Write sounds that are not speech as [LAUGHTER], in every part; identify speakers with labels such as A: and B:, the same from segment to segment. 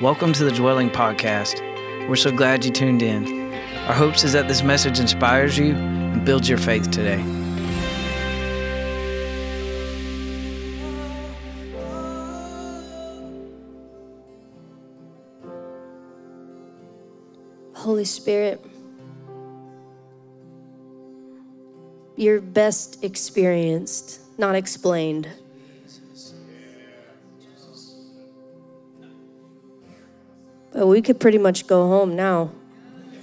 A: Welcome to the Dwelling Podcast. We're so glad you tuned in. Our hopes is that this message inspires you and builds your faith today.
B: Holy Spirit, you're best experienced, not explained. But we could pretty much go home now. [LAUGHS]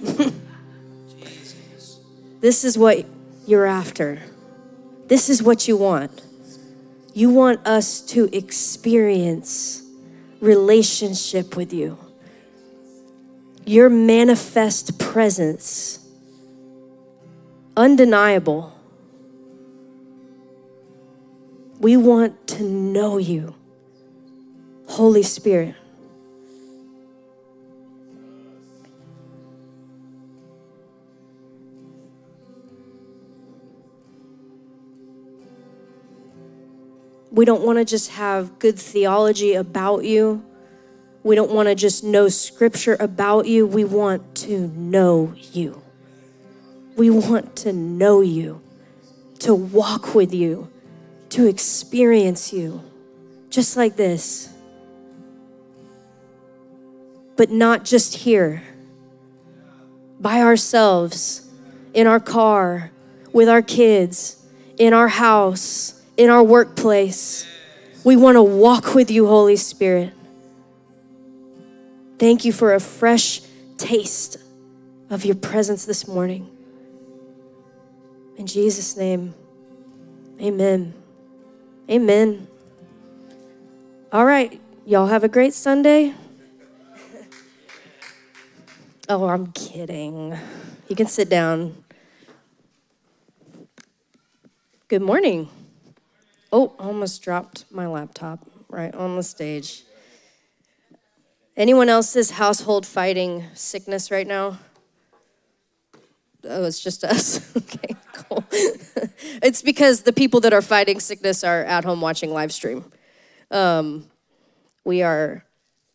B: this is what you're after. This is what you want. You want us to experience relationship with you your manifest presence, undeniable. We want to know you, Holy Spirit. We don't want to just have good theology about you. We don't want to just know scripture about you. We want to know you. We want to know you, to walk with you, to experience you, just like this. But not just here, by ourselves, in our car, with our kids, in our house, in our workplace. We want to walk with you, Holy Spirit. Thank you for a fresh taste of your presence this morning. In Jesus' name, amen. Amen. All right, y'all have a great Sunday. [LAUGHS] oh, I'm kidding. You can sit down. Good morning. Oh, almost dropped my laptop right on the stage. Anyone else's household fighting sickness right now? Oh, it's just us. [LAUGHS] okay, cool. [LAUGHS] it's because the people that are fighting sickness are at home watching live stream. Um, we are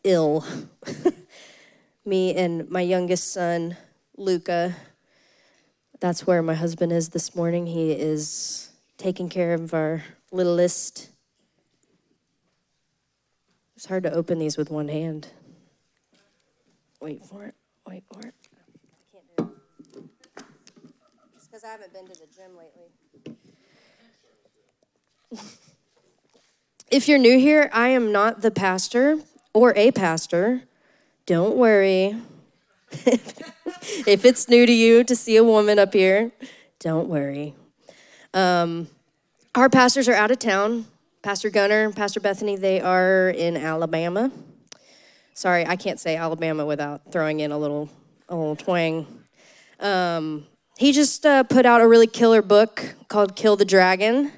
B: ill. [LAUGHS] Me and my youngest son, Luca. That's where my husband is this morning. He is taking care of our littlest. It's hard to open these with one hand. Wait for it. Wait for it. I can't do it. It's because I haven't been to the gym lately. if you're new here, I am not the pastor or a pastor. Don't worry. [LAUGHS] if it's new to you to see a woman up here, don't worry. Um, our pastors are out of town. Pastor Gunner, Pastor Bethany, they are in Alabama. Sorry, I can't say Alabama without throwing in a little, a little twang. Um, he just uh, put out a really killer book called Kill the Dragon.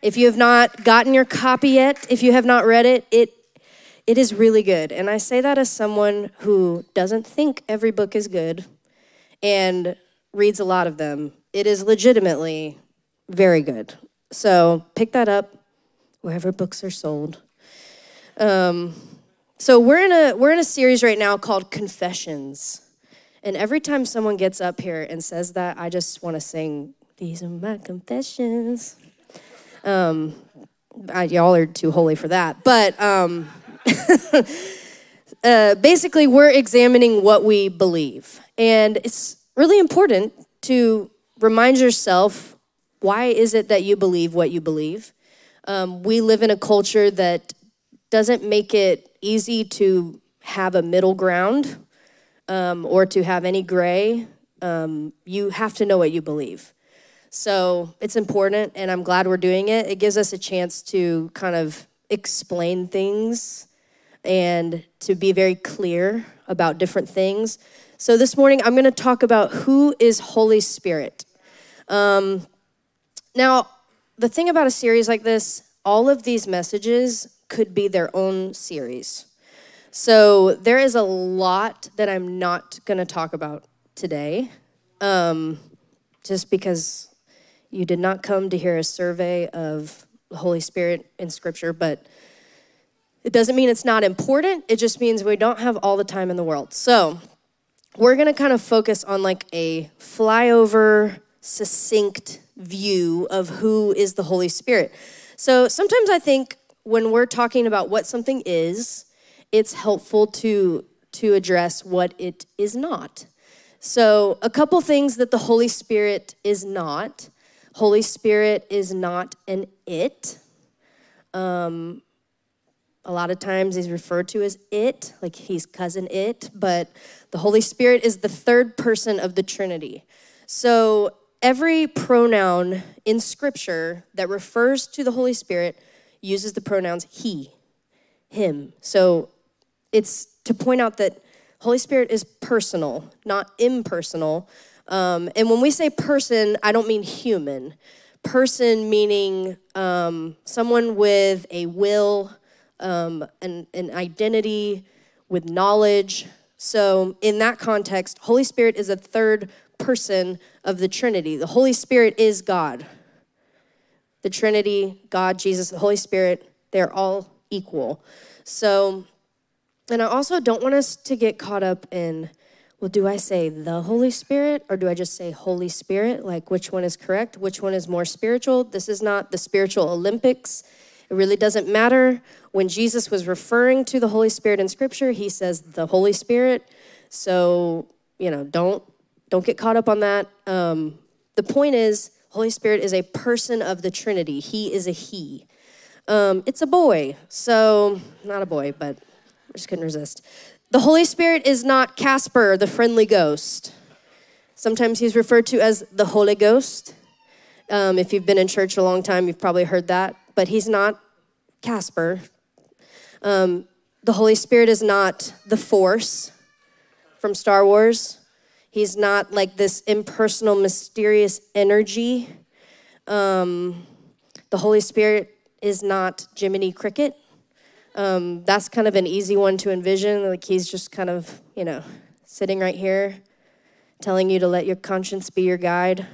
B: If you have not gotten your copy yet, if you have not read it, it it is really good. And I say that as someone who doesn't think every book is good and reads a lot of them. It is legitimately very good. So pick that up wherever books are sold. Um, so we're in a we're in a series right now called Confessions. And every time someone gets up here and says that, I just want to sing, These are my confessions. Um, I, y'all are too holy for that. But um, [LAUGHS] uh, basically, we're examining what we believe. And it's really important to remind yourself why is it that you believe what you believe? Um, we live in a culture that doesn't make it easy to have a middle ground um, or to have any gray. Um, you have to know what you believe. So it's important, and I'm glad we're doing it. It gives us a chance to kind of explain things and to be very clear about different things. So this morning, I'm going to talk about who is Holy Spirit. Um, now, the thing about a series like this, all of these messages could be their own series. So there is a lot that I'm not going to talk about today, um, just because you did not come to hear a survey of the Holy Spirit in Scripture, but It doesn't mean it's not important, it just means we don't have all the time in the world. So, we're going to kind of focus on like a flyover, succinct view of who is the Holy Spirit. So, sometimes I think when we're talking about what something is, it's helpful to to address what it is not. So, a couple things that the Holy Spirit is not. Holy Spirit is not an it. Um, a lot of times he's referred to as it, like he's cousin it, but the Holy Spirit is the third person of the Trinity. So every pronoun in Scripture that refers to the Holy Spirit uses the pronouns he, him. So it's to point out that Holy Spirit is personal, not impersonal. Um, and when we say person, I don't mean human. Person meaning um, someone with a will, um, an, an identity, with knowledge. So, in that context, Holy Spirit is a third person of the Trinity. The Holy Spirit is God. The Trinity, God, Jesus, the Holy Spirit, they're all equal. So, and I also don't want us to get caught up in, well, do I say the Holy Spirit or do I just say Holy Spirit? Like, which one is correct? Which one is more spiritual? This is not the spiritual Olympics. It really doesn't matter. When Jesus was referring to the Holy Spirit in Scripture, he says the Holy Spirit. So, you know, don't don't get caught up on that. Um, the point is, Holy Spirit is a person of the Trinity. He is a He. Um, it's a boy, so not a boy, but I just couldn't resist. The Holy Spirit is not Casper, the friendly ghost. Sometimes he's referred to as the Holy Ghost. Um, if you've been in church a long time, you've probably heard that. But he's not Casper. Um, the Holy Spirit is not the Force from Star Wars. He's not like this impersonal, mysterious energy. Um, the Holy Spirit is not Jiminy Cricket. Um, that's kind of an easy one to envision. Like he's just kind of, you know, sitting right here, telling you to let your conscience be your guide.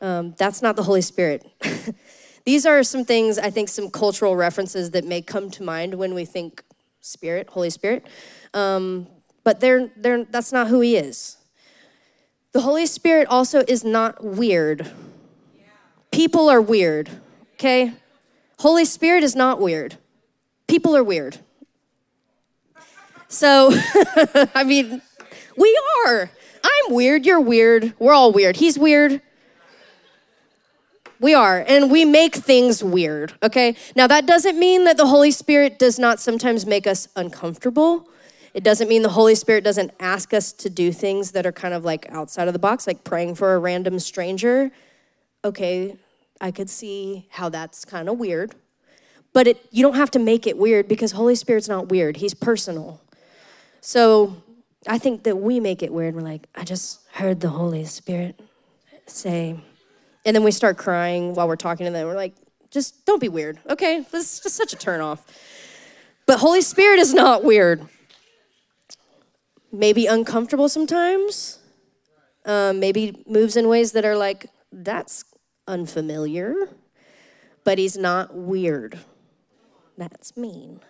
B: Um, that's not the Holy Spirit. [LAUGHS] These are some things, I think, some cultural references that may come to mind when we think Spirit, Holy Spirit. Um, but they're, they're, that's not who He is. The Holy Spirit also is not weird. People are weird, okay? Holy Spirit is not weird. People are weird. So, [LAUGHS] I mean, we are. I'm weird. You're weird. We're all weird. He's weird. We are. And we make things weird, okay? Now, that doesn't mean that the Holy Spirit does not sometimes make us uncomfortable. It doesn't mean the Holy Spirit doesn't ask us to do things that are kind of like outside of the box, like praying for a random stranger. Okay, I could see how that's kind of weird. But it, you don't have to make it weird because Holy Spirit's not weird, He's personal. So I think that we make it weird. We're like, I just heard the Holy Spirit say, and then we start crying while we're talking to them. We're like, just don't be weird. Okay, this is just such a turn off. But Holy Spirit is not weird. Maybe uncomfortable sometimes. Um, maybe moves in ways that are like, that's unfamiliar. But he's not weird. That's mean.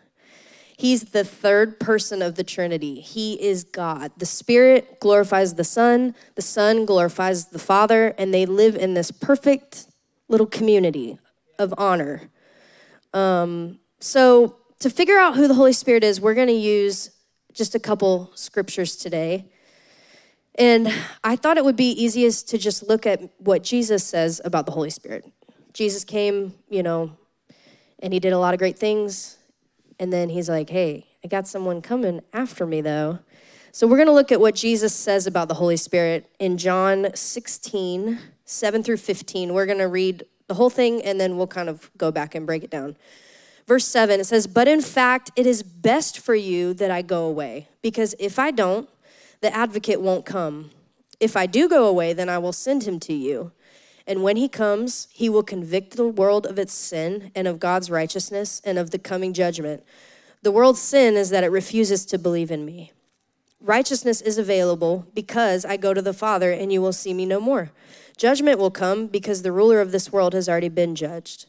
B: He's the third person of the Trinity. He is God. The Spirit glorifies the Son, the Son glorifies the Father, and they live in this perfect little community of honor. Um, so, to figure out who the Holy Spirit is, we're going to use just a couple scriptures today. And I thought it would be easiest to just look at what Jesus says about the Holy Spirit. Jesus came, you know, and he did a lot of great things. And then he's like, hey, I got someone coming after me, though. So we're going to look at what Jesus says about the Holy Spirit in John 16, 7 through 15. We're going to read the whole thing and then we'll kind of go back and break it down. Verse 7, it says, But in fact, it is best for you that I go away, because if I don't, the advocate won't come. If I do go away, then I will send him to you. And when he comes, he will convict the world of its sin and of God's righteousness and of the coming judgment. The world's sin is that it refuses to believe in me. Righteousness is available because I go to the Father and you will see me no more. Judgment will come because the ruler of this world has already been judged.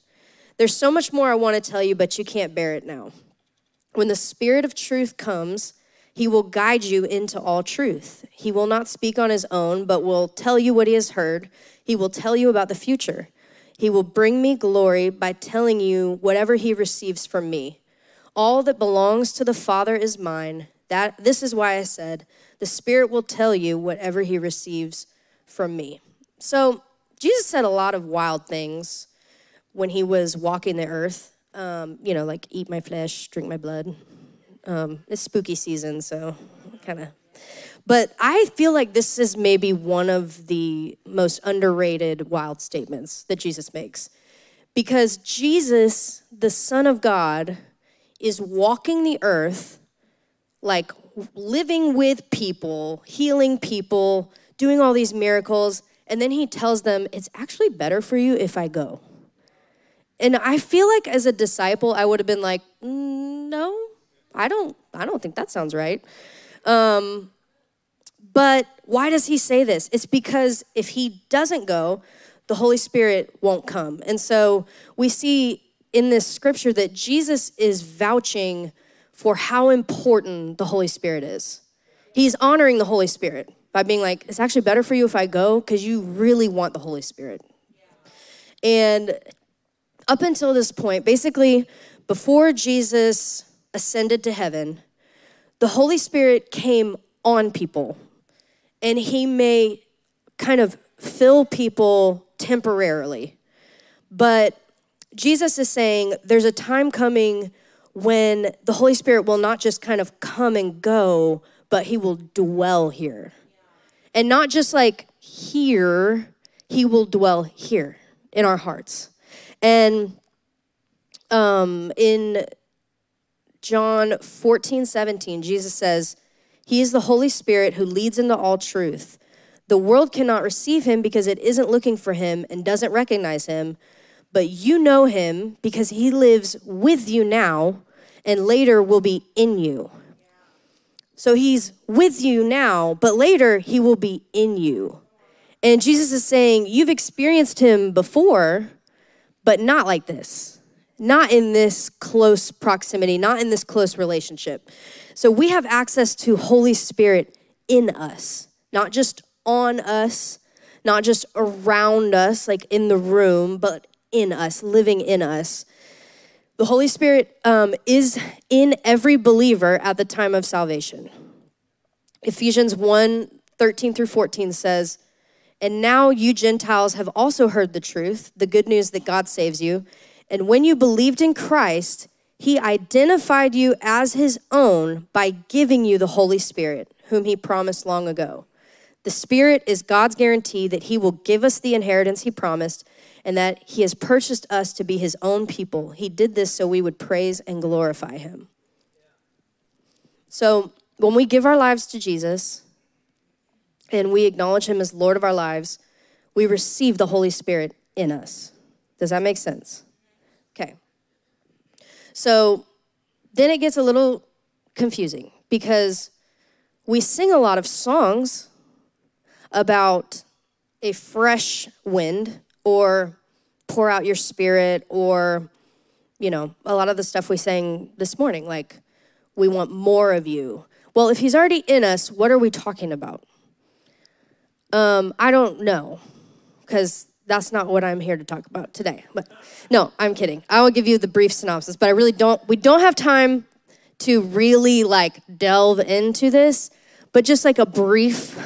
B: There's so much more I want to tell you, but you can't bear it now. When the Spirit of truth comes, he will guide you into all truth. He will not speak on his own, but will tell you what he has heard. He will tell you about the future. He will bring me glory by telling you whatever he receives from me. All that belongs to the Father is mine. That this is why I said, the Spirit will tell you whatever he receives from me. So, Jesus said a lot of wild things when he was walking the earth. Um, you know, like eat my flesh, drink my blood. Um, it's spooky season, so kind of. But I feel like this is maybe one of the most underrated wild statements that Jesus makes. Because Jesus, the Son of God, is walking the earth like living with people, healing people, doing all these miracles. And then he tells them, It's actually better for you if I go. And I feel like as a disciple, I would have been like, mm, No, I don't, I don't think that sounds right. Um, but why does he say this? It's because if he doesn't go, the Holy Spirit won't come. And so we see in this scripture that Jesus is vouching for how important the Holy Spirit is. He's honoring the Holy Spirit by being like, it's actually better for you if I go because you really want the Holy Spirit. And up until this point, basically, before Jesus ascended to heaven, the Holy Spirit came on people and he may kind of fill people temporarily. But Jesus is saying there's a time coming when the Holy Spirit will not just kind of come and go, but he will dwell here. And not just like here, he will dwell here in our hearts. And um, in John 14, 17, Jesus says, He is the Holy Spirit who leads into all truth. The world cannot receive him because it isn't looking for him and doesn't recognize him, but you know him because he lives with you now and later will be in you. So he's with you now, but later he will be in you. And Jesus is saying, You've experienced him before, but not like this not in this close proximity, not in this close relationship. So we have access to Holy Spirit in us, not just on us, not just around us, like in the room, but in us, living in us. The Holy Spirit um, is in every believer at the time of salvation. Ephesians 1 13 through 14 says, And now you Gentiles have also heard the truth, the good news that God saves you. And when you believed in Christ, he identified you as his own by giving you the Holy Spirit, whom he promised long ago. The Spirit is God's guarantee that he will give us the inheritance he promised and that he has purchased us to be his own people. He did this so we would praise and glorify him. So, when we give our lives to Jesus and we acknowledge him as Lord of our lives, we receive the Holy Spirit in us. Does that make sense? Okay. So then it gets a little confusing because we sing a lot of songs about a fresh wind or pour out your spirit or you know a lot of the stuff we sang this morning like we want more of you well if he's already in us what are we talking about um, i don't know because that's not what I'm here to talk about today. But no, I'm kidding. I will give you the brief synopsis, but I really don't we don't have time to really like delve into this, but just like a brief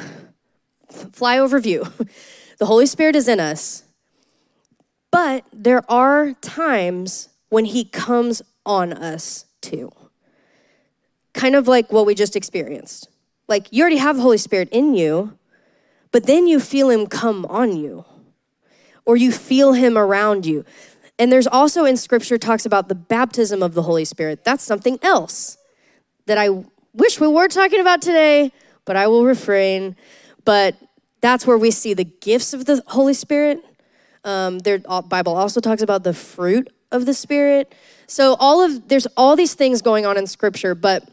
B: flyover view. [LAUGHS] The Holy Spirit is in us. But there are times when he comes on us too. Kind of like what we just experienced. Like you already have the Holy Spirit in you, but then you feel him come on you or you feel him around you. And there's also in scripture talks about the baptism of the Holy Spirit. That's something else that I wish we were talking about today, but I will refrain. But that's where we see the gifts of the Holy Spirit. Um, their Bible also talks about the fruit of the Spirit. So all of there's all these things going on in Scripture, but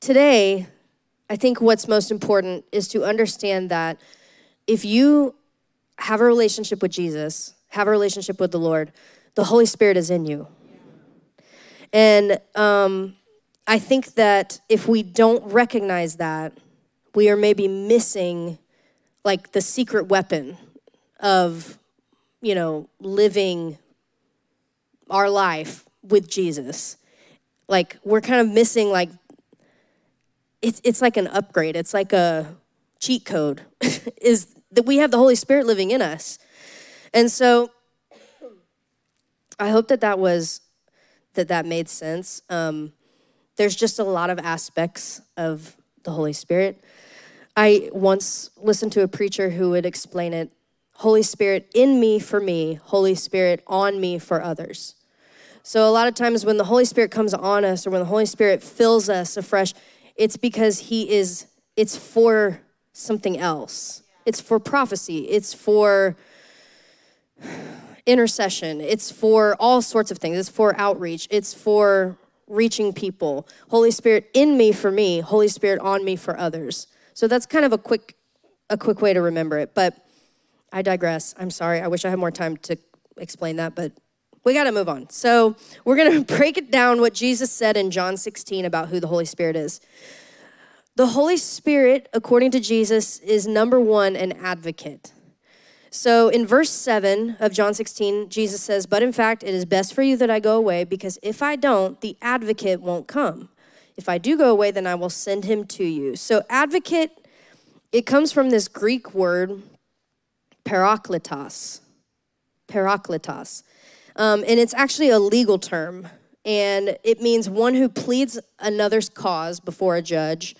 B: today, I think what's most important is to understand that if you have a relationship with Jesus, have a relationship with the Lord, the Holy Spirit is in you. And um, I think that if we don't recognize that, we are maybe missing like the secret weapon of, you know, living our life with Jesus. Like we're kind of missing like it's it's like an upgrade. It's like a cheat code [LAUGHS] is that we have the Holy Spirit living in us. And so I hope that that was that that made sense. Um, there's just a lot of aspects of the Holy Spirit. I once listened to a preacher who would explain it Holy Spirit in me for me, Holy Spirit on me for others. So, a lot of times when the Holy Spirit comes on us or when the Holy Spirit fills us afresh, it's because He is, it's for something else. It's for prophecy, it's for intercession, it's for all sorts of things. It's for outreach, it's for reaching people. Holy Spirit in me for me, Holy Spirit on me for others. So that's kind of a quick a quick way to remember it, but I digress. I'm sorry. I wish I had more time to explain that, but we got to move on. So, we're going [LAUGHS] to break it down what Jesus said in John 16 about who the Holy Spirit is. The Holy Spirit, according to Jesus, is number one, an advocate. So in verse 7 of John 16, Jesus says, But in fact, it is best for you that I go away, because if I don't, the advocate won't come. If I do go away, then I will send him to you. So, advocate, it comes from this Greek word, parakletos. Parakletos. Um, and it's actually a legal term, and it means one who pleads another's cause before a judge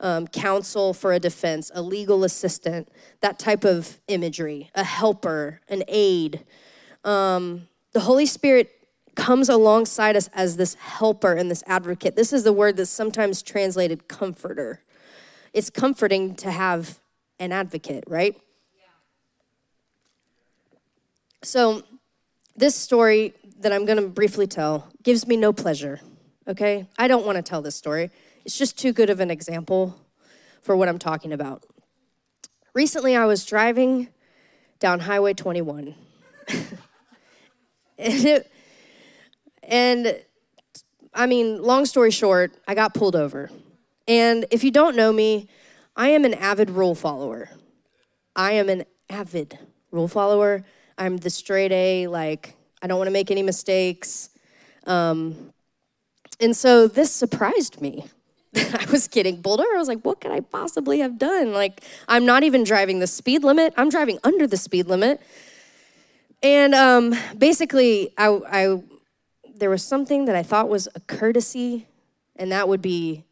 B: um, counsel for a defense, a legal assistant, that type of imagery, a helper, an aid. Um, the Holy Spirit comes alongside us as this helper and this advocate. This is the word that's sometimes translated comforter. It's comforting to have an advocate, right? Yeah. So, this story that I'm going to briefly tell gives me no pleasure, okay? I don't want to tell this story. It's just too good of an example for what I'm talking about. Recently, I was driving down Highway 21. [LAUGHS] and, it, and I mean, long story short, I got pulled over. And if you don't know me, I am an avid rule follower. I am an avid rule follower. I'm the straight A, like, I don't want to make any mistakes. Um, and so this surprised me. [LAUGHS] I was getting over. I was like, what could I possibly have done? Like, I'm not even driving the speed limit, I'm driving under the speed limit. And um, basically, I, I, there was something that I thought was a courtesy, and that would be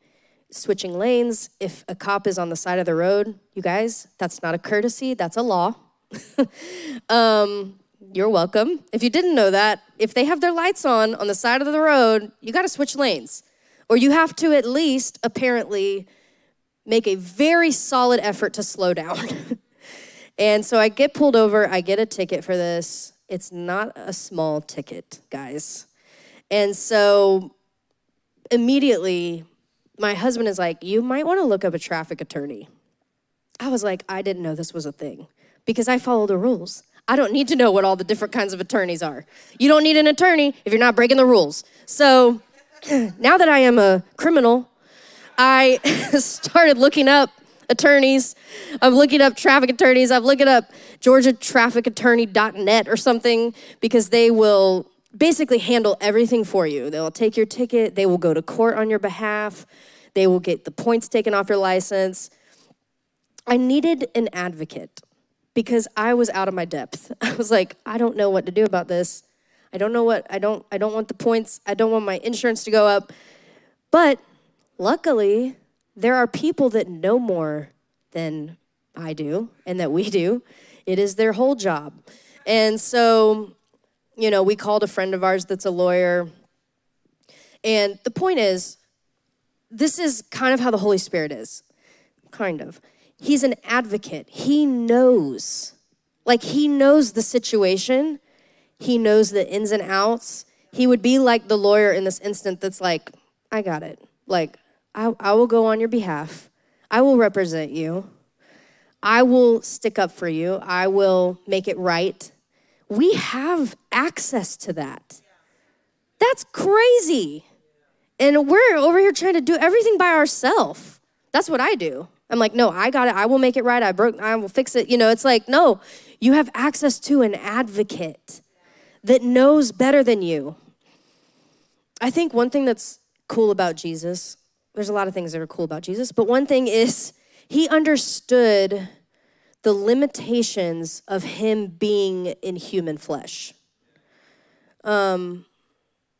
B: switching lanes if a cop is on the side of the road. You guys, that's not a courtesy, that's a law. [LAUGHS] um, you're welcome. If you didn't know that, if they have their lights on on the side of the road, you got to switch lanes or you have to at least apparently make a very solid effort to slow down. [LAUGHS] and so I get pulled over, I get a ticket for this. It's not a small ticket, guys. And so immediately, my husband is like, You might want to look up a traffic attorney. I was like, I didn't know this was a thing because I follow the rules. I don't need to know what all the different kinds of attorneys are. You don't need an attorney if you're not breaking the rules. So [CLEARS THROAT] now that I am a criminal, I [LAUGHS] started looking up attorneys. I'm looking up traffic attorneys. I'm looking up GeorgiaTrafficAttorney.net or something because they will basically handle everything for you. They'll take your ticket, they will go to court on your behalf, they will get the points taken off your license. I needed an advocate because I was out of my depth. [LAUGHS] I was like, I don't know what to do about this. I don't know what I don't I don't want the points. I don't want my insurance to go up. But luckily, there are people that know more than I do and that we [LAUGHS] do. It is their whole job. And so, you know, we called a friend of ours that's a lawyer. And the point is, this is kind of how the Holy Spirit is. Kind of. He's an advocate. He knows. Like, he knows the situation he knows the ins and outs. He would be like the lawyer in this instant that's like, I got it. Like, I, I will go on your behalf. I will represent you. I will stick up for you. I will make it right. We have access to that. That's crazy. And we're over here trying to do everything by ourselves. That's what I do. I'm like, no, I got it. I will make it right. I broke, I will fix it. You know, it's like, no, you have access to an advocate that knows better than you. I think one thing that's cool about Jesus, there's a lot of things that are cool about Jesus, but one thing is he understood the limitations of him being in human flesh. Um,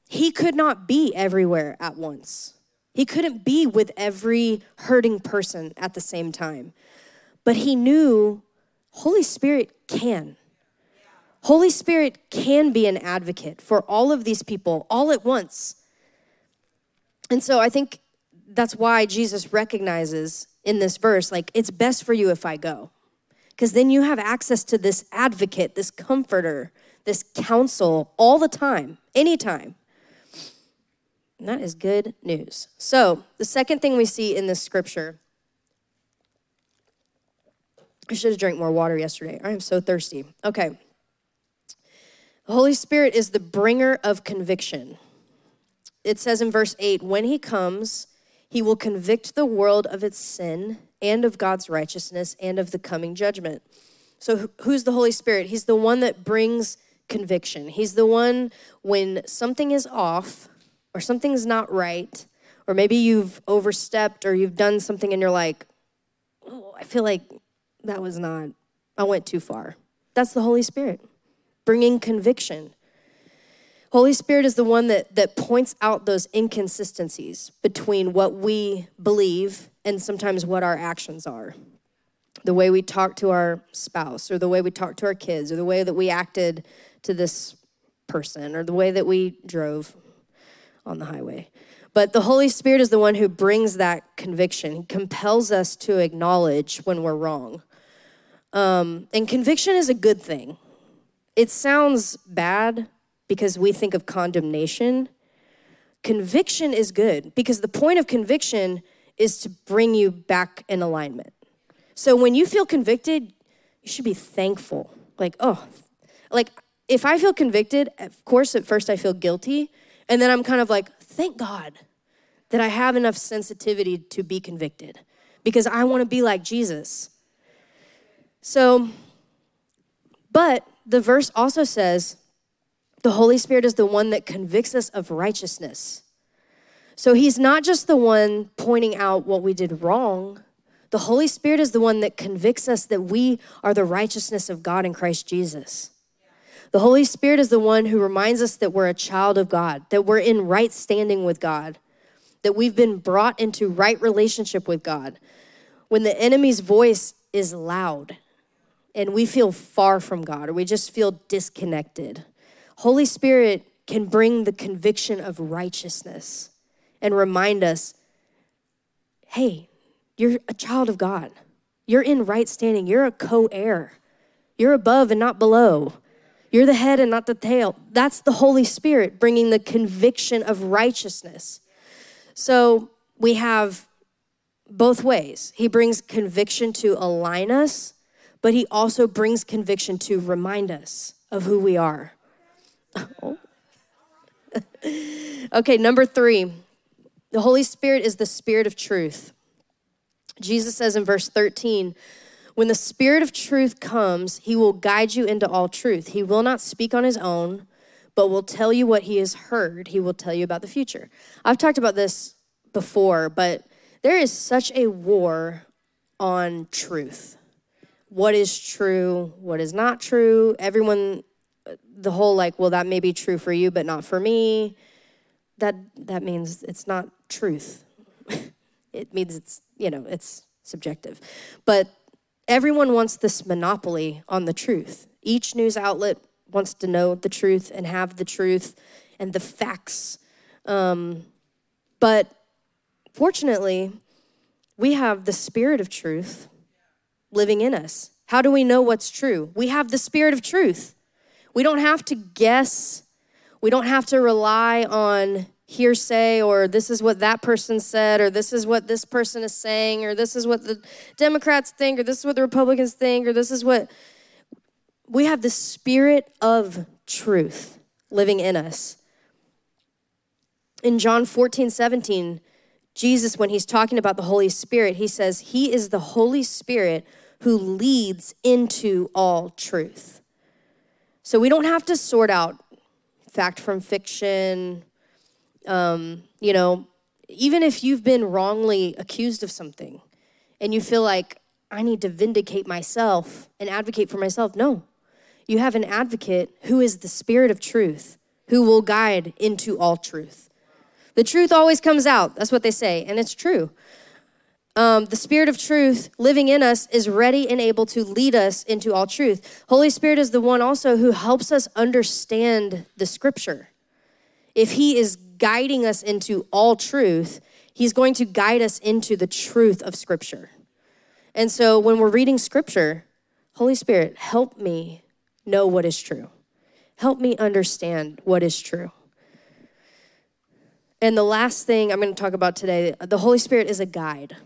B: he could not be everywhere at once. He couldn't be with every hurting person at the same time. But he knew Holy Spirit can. Holy Spirit can be an advocate for all of these people all at once. And so I think that's why Jesus recognizes in this verse like, it's best for you if I go. Because then you have access to this advocate, this comforter, this counsel all the time, anytime. And that is good news. So, the second thing we see in this scripture, I should have drank more water yesterday. I am so thirsty. Okay. The Holy Spirit is the bringer of conviction. It says in verse 8, when he comes, he will convict the world of its sin and of God's righteousness and of the coming judgment. So, who's the Holy Spirit? He's the one that brings conviction. He's the one when something is off or something's not right, or maybe you've overstepped or you've done something and you're like, oh, I feel like that was not, I went too far. That's the Holy Spirit bringing conviction. Holy Spirit is the one that, that points out those inconsistencies between what we believe and sometimes what our actions are. The way we talk to our spouse, or the way we talk to our kids, or the way that we acted to this person, or the way that we drove on the highway. But the Holy Spirit is the one who brings that conviction, he compels us to acknowledge when we're wrong. Um, and conviction is a good thing. It sounds bad because we think of condemnation. Conviction is good because the point of conviction is to bring you back in alignment. So when you feel convicted, you should be thankful. Like, oh, like if I feel convicted, of course, at first I feel guilty, and then I'm kind of like, thank God that I have enough sensitivity to be convicted because I want to be like Jesus. So, but the verse also says the Holy Spirit is the one that convicts us of righteousness. So he's not just the one pointing out what we did wrong. The Holy Spirit is the one that convicts us that we are the righteousness of God in Christ Jesus. The Holy Spirit is the one who reminds us that we're a child of God, that we're in right standing with God, that we've been brought into right relationship with God. When the enemy's voice is loud and we feel far from God or we just feel disconnected, Holy Spirit can bring the conviction of righteousness and remind us hey, you're a child of God. You're in right standing. You're a co heir. You're above and not below. You're the head and not the tail. That's the Holy Spirit bringing the conviction of righteousness. So we have both ways. He brings conviction to align us, but he also brings conviction to remind us of who we are. [LAUGHS] okay, number three the Holy Spirit is the Spirit of truth. Jesus says in verse 13, when the Spirit of truth comes, he will guide you into all truth. He will not speak on his own, but will tell you what he has heard. He will tell you about the future. I've talked about this before, but there is such a war on truth. What is true? What is not true? Everyone, the whole like, well, that may be true for you, but not for me. That that means it's not truth. [LAUGHS] it means it's you know it's subjective, but Everyone wants this monopoly on the truth. Each news outlet wants to know the truth and have the truth and the facts. Um, but fortunately, we have the spirit of truth living in us. How do we know what's true? We have the spirit of truth. We don't have to guess. We don't have to rely on hearsay or this is what that person said or this is what this person is saying or this is what the Democrats think or this is what the Republicans think or this is what we have the spirit of truth living in us. in John 14, 17, Jesus, when he's talking about the Holy Spirit, he says, He is the Holy Spirit who leads into all truth. So we don't have to sort out fact from fiction. Um, you know, even if you've been wrongly accused of something and you feel like, I need to vindicate myself and advocate for myself, no. You have an advocate who is the Spirit of truth, who will guide into all truth. The truth always comes out. That's what they say, and it's true. Um, the Spirit of truth living in us is ready and able to lead us into all truth. Holy Spirit is the one also who helps us understand the scripture. If He is guiding us into all truth, He's going to guide us into the truth of scripture. And so when we're reading scripture, Holy Spirit, help me know what is true. Help me understand what is true. And the last thing I'm going to talk about today the Holy Spirit is a guide.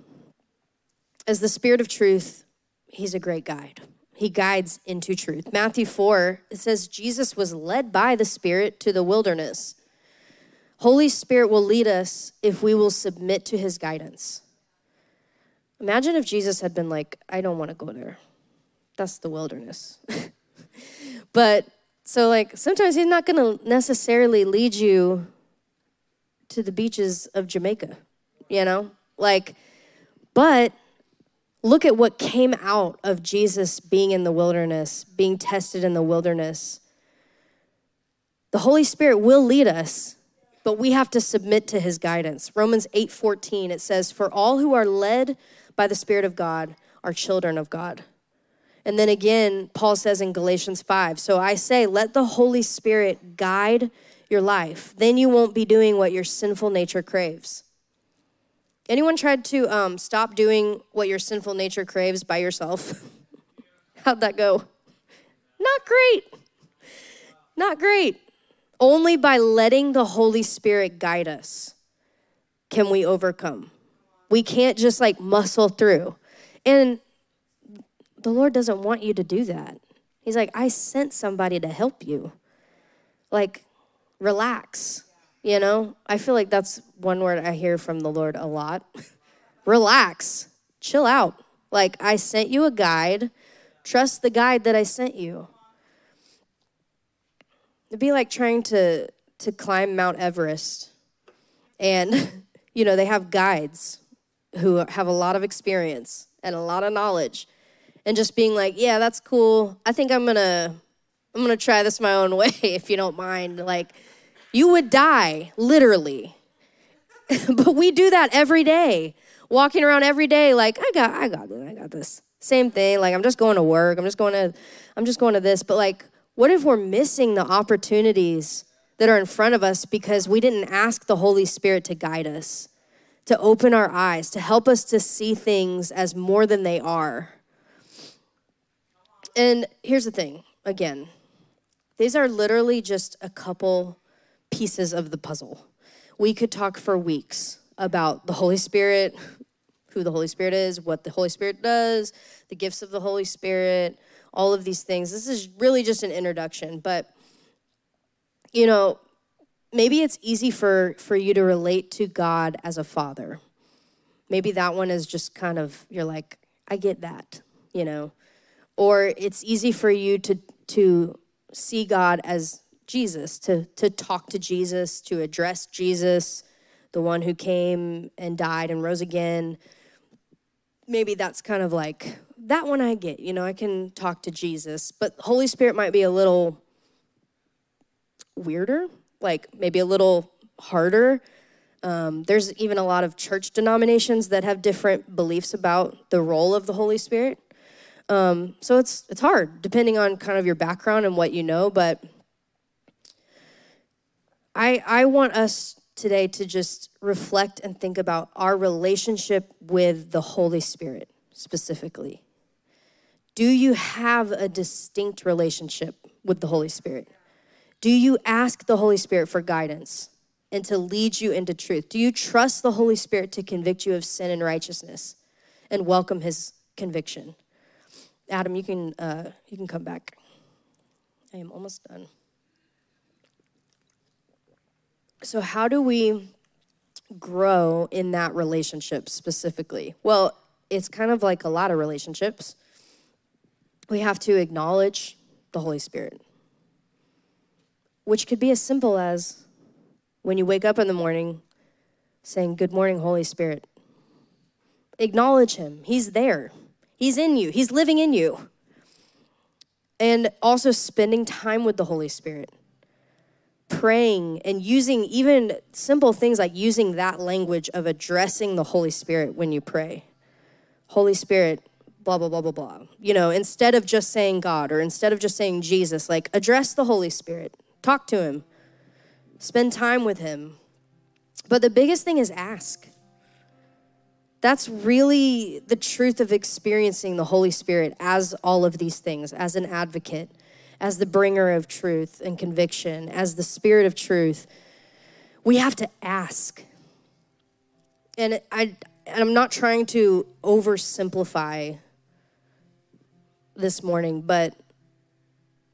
B: As the Spirit of truth, He's a great guide. He guides into truth. Matthew 4, it says, Jesus was led by the Spirit to the wilderness. Holy Spirit will lead us if we will submit to His guidance. Imagine if Jesus had been like, I don't want to go there. That's the wilderness. [LAUGHS] but so, like, sometimes He's not going to necessarily lead you to the beaches of Jamaica, you know? Like, but look at what came out of Jesus being in the wilderness, being tested in the wilderness. The Holy Spirit will lead us, but we have to submit to his guidance. Romans 8:14 it says, "For all who are led by the Spirit of God are children of God." And then again, Paul says in Galatians 5, "So I say, let the Holy Spirit guide your life. Then you won't be doing what your sinful nature craves. Anyone tried to um, stop doing what your sinful nature craves by yourself? [LAUGHS] How'd that go? Not great. Not great. Only by letting the Holy Spirit guide us can we overcome. We can't just like muscle through. And the Lord doesn't want you to do that. He's like, I sent somebody to help you. Like, relax. You know, I feel like that's one word I hear from the Lord a lot. [LAUGHS] relax, chill out. Like, I sent you a guide, trust the guide that I sent you. It'd be like trying to, to climb Mount Everest. And, [LAUGHS] you know, they have guides who have a lot of experience and a lot of knowledge. And just being like, yeah, that's cool. I think I'm gonna I'm gonna try this my own [LAUGHS] way if you don't mind. Like, you would die, literally. [LAUGHS] but we do that every day, walking around every day like, I got, I got this, I got this. Same thing, like I'm just going to work, I'm just going to, I'm just going to this. But like, what if we're missing the opportunities that are in front of us because we didn't ask the Holy Spirit to guide us, to open our eyes, to help us to see things as more than they are? And here's the thing again, these are literally just a couple pieces of the puzzle. We could talk for weeks about the Holy Spirit, who the Holy Spirit is, what the Holy Spirit does, the gifts of the Holy Spirit, all of these things. This is really just an introduction, but you know, maybe it's easy for for you to relate to God as a father. Maybe that one is just kind of you're like, I get that, you know. Or it's easy for you to to see God as Jesus, to, to talk to Jesus, to address Jesus, the one who came and died and rose again. Maybe that's kind of like that one I get, you know, I can talk to Jesus, but Holy Spirit might be a little weirder, like maybe a little harder. Um, there's even a lot of church denominations that have different beliefs about the role of the Holy Spirit. Um, so it's it's hard depending on kind of your background and what you know, but I, I want us today to just reflect and think about our relationship with the Holy Spirit specifically. Do you have a distinct relationship with the Holy Spirit? Do you ask the Holy Spirit for guidance and to lead you into truth? Do you trust the Holy Spirit to convict you of sin and righteousness and welcome his conviction? Adam, you can, uh, you can come back. I am almost done. So, how do we grow in that relationship specifically? Well, it's kind of like a lot of relationships. We have to acknowledge the Holy Spirit, which could be as simple as when you wake up in the morning saying, Good morning, Holy Spirit. Acknowledge Him. He's there, He's in you, He's living in you. And also spending time with the Holy Spirit praying and using even simple things like using that language of addressing the Holy Spirit when you pray. Holy Spirit, blah, blah, blah, blah, blah. You know, instead of just saying God or instead of just saying Jesus, like address the Holy Spirit, talk to Him, spend time with Him. But the biggest thing is ask. That's really the truth of experiencing the Holy Spirit as all of these things, as an advocate as the bringer of truth and conviction, as the spirit of truth, we have to ask. And I and I'm not trying to oversimplify this morning, but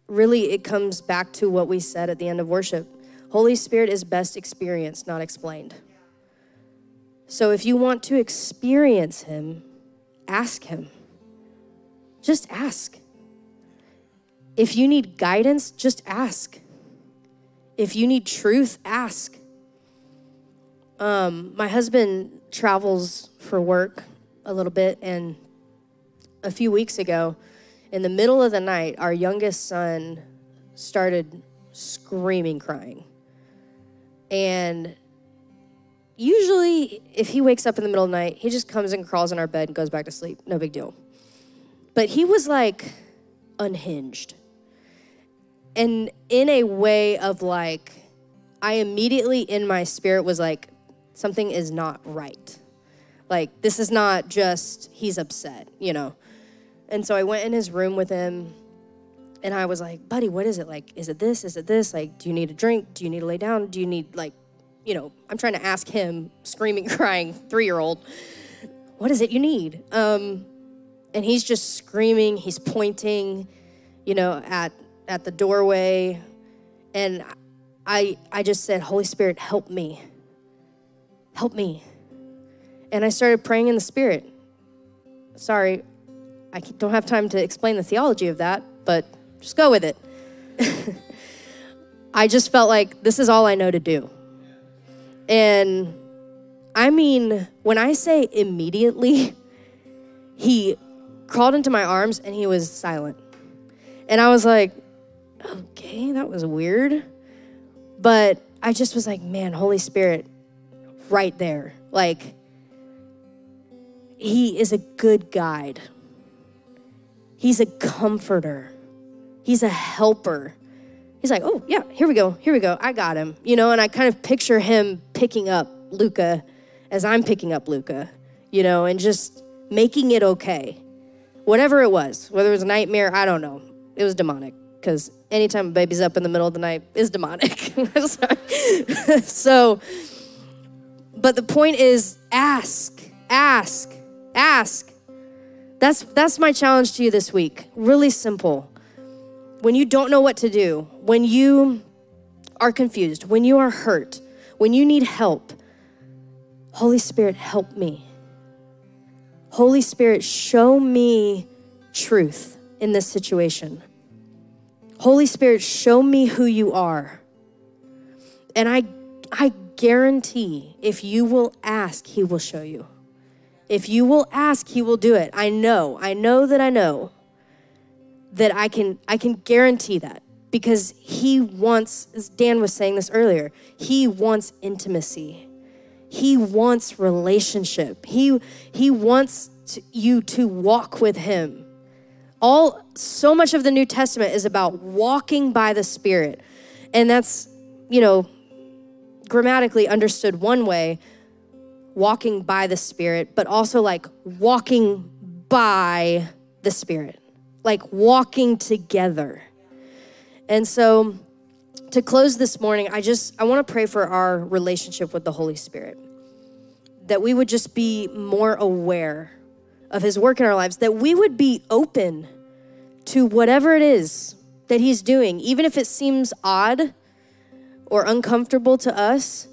B: really it comes back to what we said at the end of worship. Holy Spirit is best experienced, not explained. So if you want to experience Him, ask Him. Just ask. If you need guidance, just ask. If you need truth, ask. Um, my husband travels for work a little bit, and a few weeks ago, in the middle of the night, our youngest son started screaming, crying. And usually, if he wakes up in the middle of the night, he just comes and crawls in our bed and goes back to sleep. No big deal. But he was like unhinged and in a way of like, I immediately in my spirit was like, something is not right. Like, this is not just he's upset, you know? And so I went in his room with him and I was like, buddy, what is it? Like, is it this? Is it this? Like, do you need a drink? Do you need to lay down? Do you need, like, you know, I'm trying to ask him, screaming, [LAUGHS] crying, three year old, what is it you need? Um, and he's just screaming, he's pointing, you know, at at the doorway and I I just said, "Holy Spirit, help me. Help me." And I started praying in the spirit. Sorry, I don't have time to explain the theology of that, but just go with it. [LAUGHS] I just felt like this is all I know to do. And I mean, when I say immediately, [LAUGHS] he crawled into my arms and he was silent. And I was like, okay, that was weird. But I just was like, man, Holy Spirit, right there. Like, He is a good guide, He's a comforter, He's a helper. He's like, oh, yeah, here we go, here we go, I got him. You know, and I kind of picture him picking up Luca as I'm picking up Luca, you know, and just making it okay. Whatever it was, whether it was a nightmare, I don't know. It was demonic because anytime a baby's up in the middle of the night is demonic. [LAUGHS] so, but the point is ask, ask, ask. That's that's my challenge to you this week. Really simple. When you don't know what to do, when you are confused, when you are hurt, when you need help, Holy Spirit, help me. Holy Spirit, show me truth in this situation. Holy Spirit, show me who you are. And I, I guarantee if you will ask, He will show you. If you will ask, He will do it. I know, I know that I know that I can, I can guarantee that because He wants, as Dan was saying this earlier, He wants intimacy. He wants relationship. He, he wants to, you to walk with Him all so much of the New Testament is about walking by the Spirit. And that's, you know, grammatically understood one way, walking by the Spirit, but also like walking by the Spirit, like walking together. And so to close this morning, I just I want to pray for our relationship with the Holy Spirit. That we would just be more aware of his work in our lives, that we would be open to whatever it is that he's doing, even if it seems odd, or uncomfortable to us,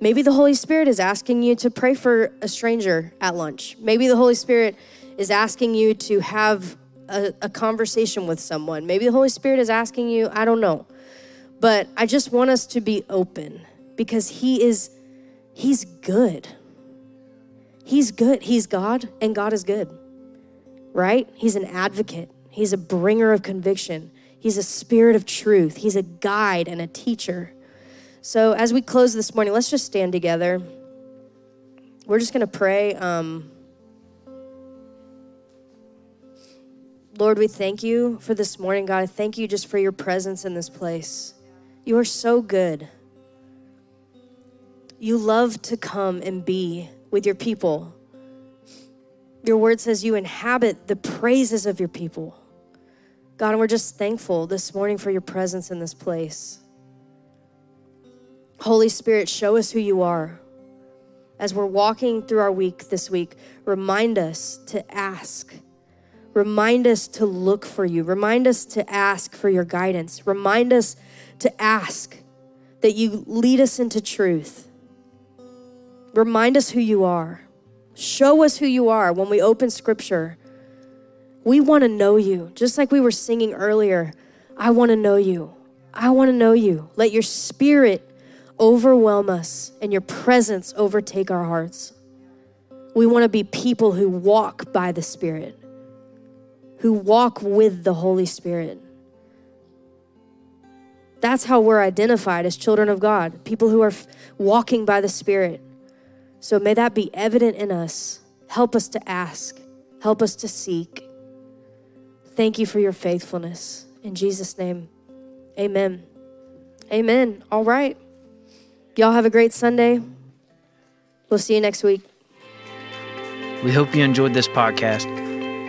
B: maybe the Holy Spirit is asking you to pray for a stranger at lunch. Maybe the Holy Spirit is asking you to have a, a conversation with someone. Maybe the Holy Spirit is asking you, I don't know. But I just want us to be open because He is, He's good. He's good. He's God, and God is good, right? He's an advocate, He's a bringer of conviction, He's a spirit of truth, He's a guide and a teacher. So, as we close this morning, let's just stand together. We're just going to pray. Um, Lord, we thank you for this morning, God. I thank you just for your presence in this place. You are so good. You love to come and be with your people. Your word says you inhabit the praises of your people. God, and we're just thankful this morning for your presence in this place. Holy Spirit, show us who you are. As we're walking through our week this week, remind us to ask Remind us to look for you. Remind us to ask for your guidance. Remind us to ask that you lead us into truth. Remind us who you are. Show us who you are when we open scripture. We want to know you. Just like we were singing earlier, I want to know you. I want to know you. Let your spirit overwhelm us and your presence overtake our hearts. We want to be people who walk by the Spirit who walk with the Holy Spirit. That's how we're identified as children of God, people who are f- walking by the Spirit. So may that be evident in us. Help us to ask, help us to seek. Thank you for your faithfulness. In Jesus' name, amen. Amen. All right. Y'all have a great Sunday. We'll see you next week.
A: We hope you enjoyed this podcast.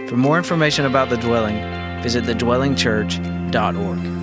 A: For more information about The Dwelling, visit thedwellingchurch.org.